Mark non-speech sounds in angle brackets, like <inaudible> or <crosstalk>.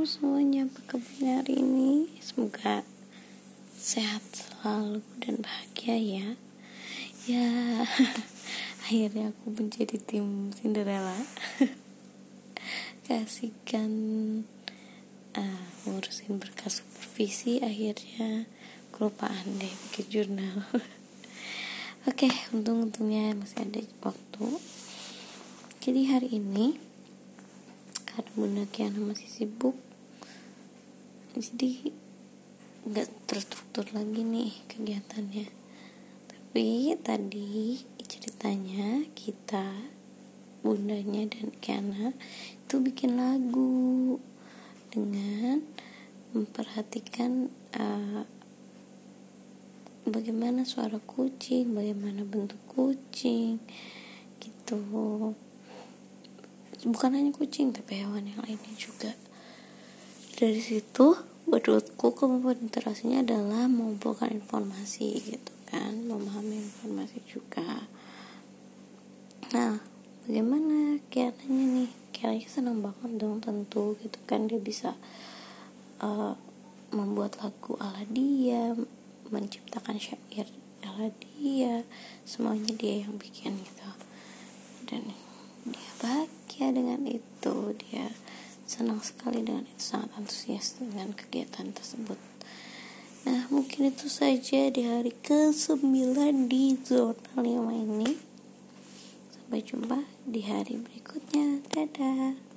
Halo semuanya, apa kabar hari ini? Semoga sehat selalu dan bahagia ya. Ya, <laughs> akhirnya aku menjadi tim Cinderella. <laughs> Kasihkan uh, ngurusin berkas supervisi, akhirnya kelupaan deh bikin jurnal. <laughs> Oke, okay, untung-untungnya masih ada waktu. Jadi hari ini karena bunda Kiana masih sibuk jadi nggak terstruktur lagi nih kegiatannya. Tapi tadi ceritanya kita bundanya dan Kiana itu bikin lagu dengan memperhatikan uh, bagaimana suara kucing, bagaimana bentuk kucing, gitu. Bukan hanya kucing tapi hewan yang lainnya juga. Dari situ menurutku kemampuan interaksinya adalah mengumpulkan informasi gitu kan memahami informasi juga. Nah bagaimana kayaknya nih? Kayaknya senang banget dong tentu gitu kan dia bisa uh, membuat lagu ala dia menciptakan syair ala dia semuanya dia yang bikin gitu. Dan dia bahagia dengan itu dia senang sekali dengan itu sangat antusias dengan kegiatan tersebut. Nah mungkin itu saja di hari ke 9 di zona 5 ini. Sampai jumpa di hari berikutnya. Dadah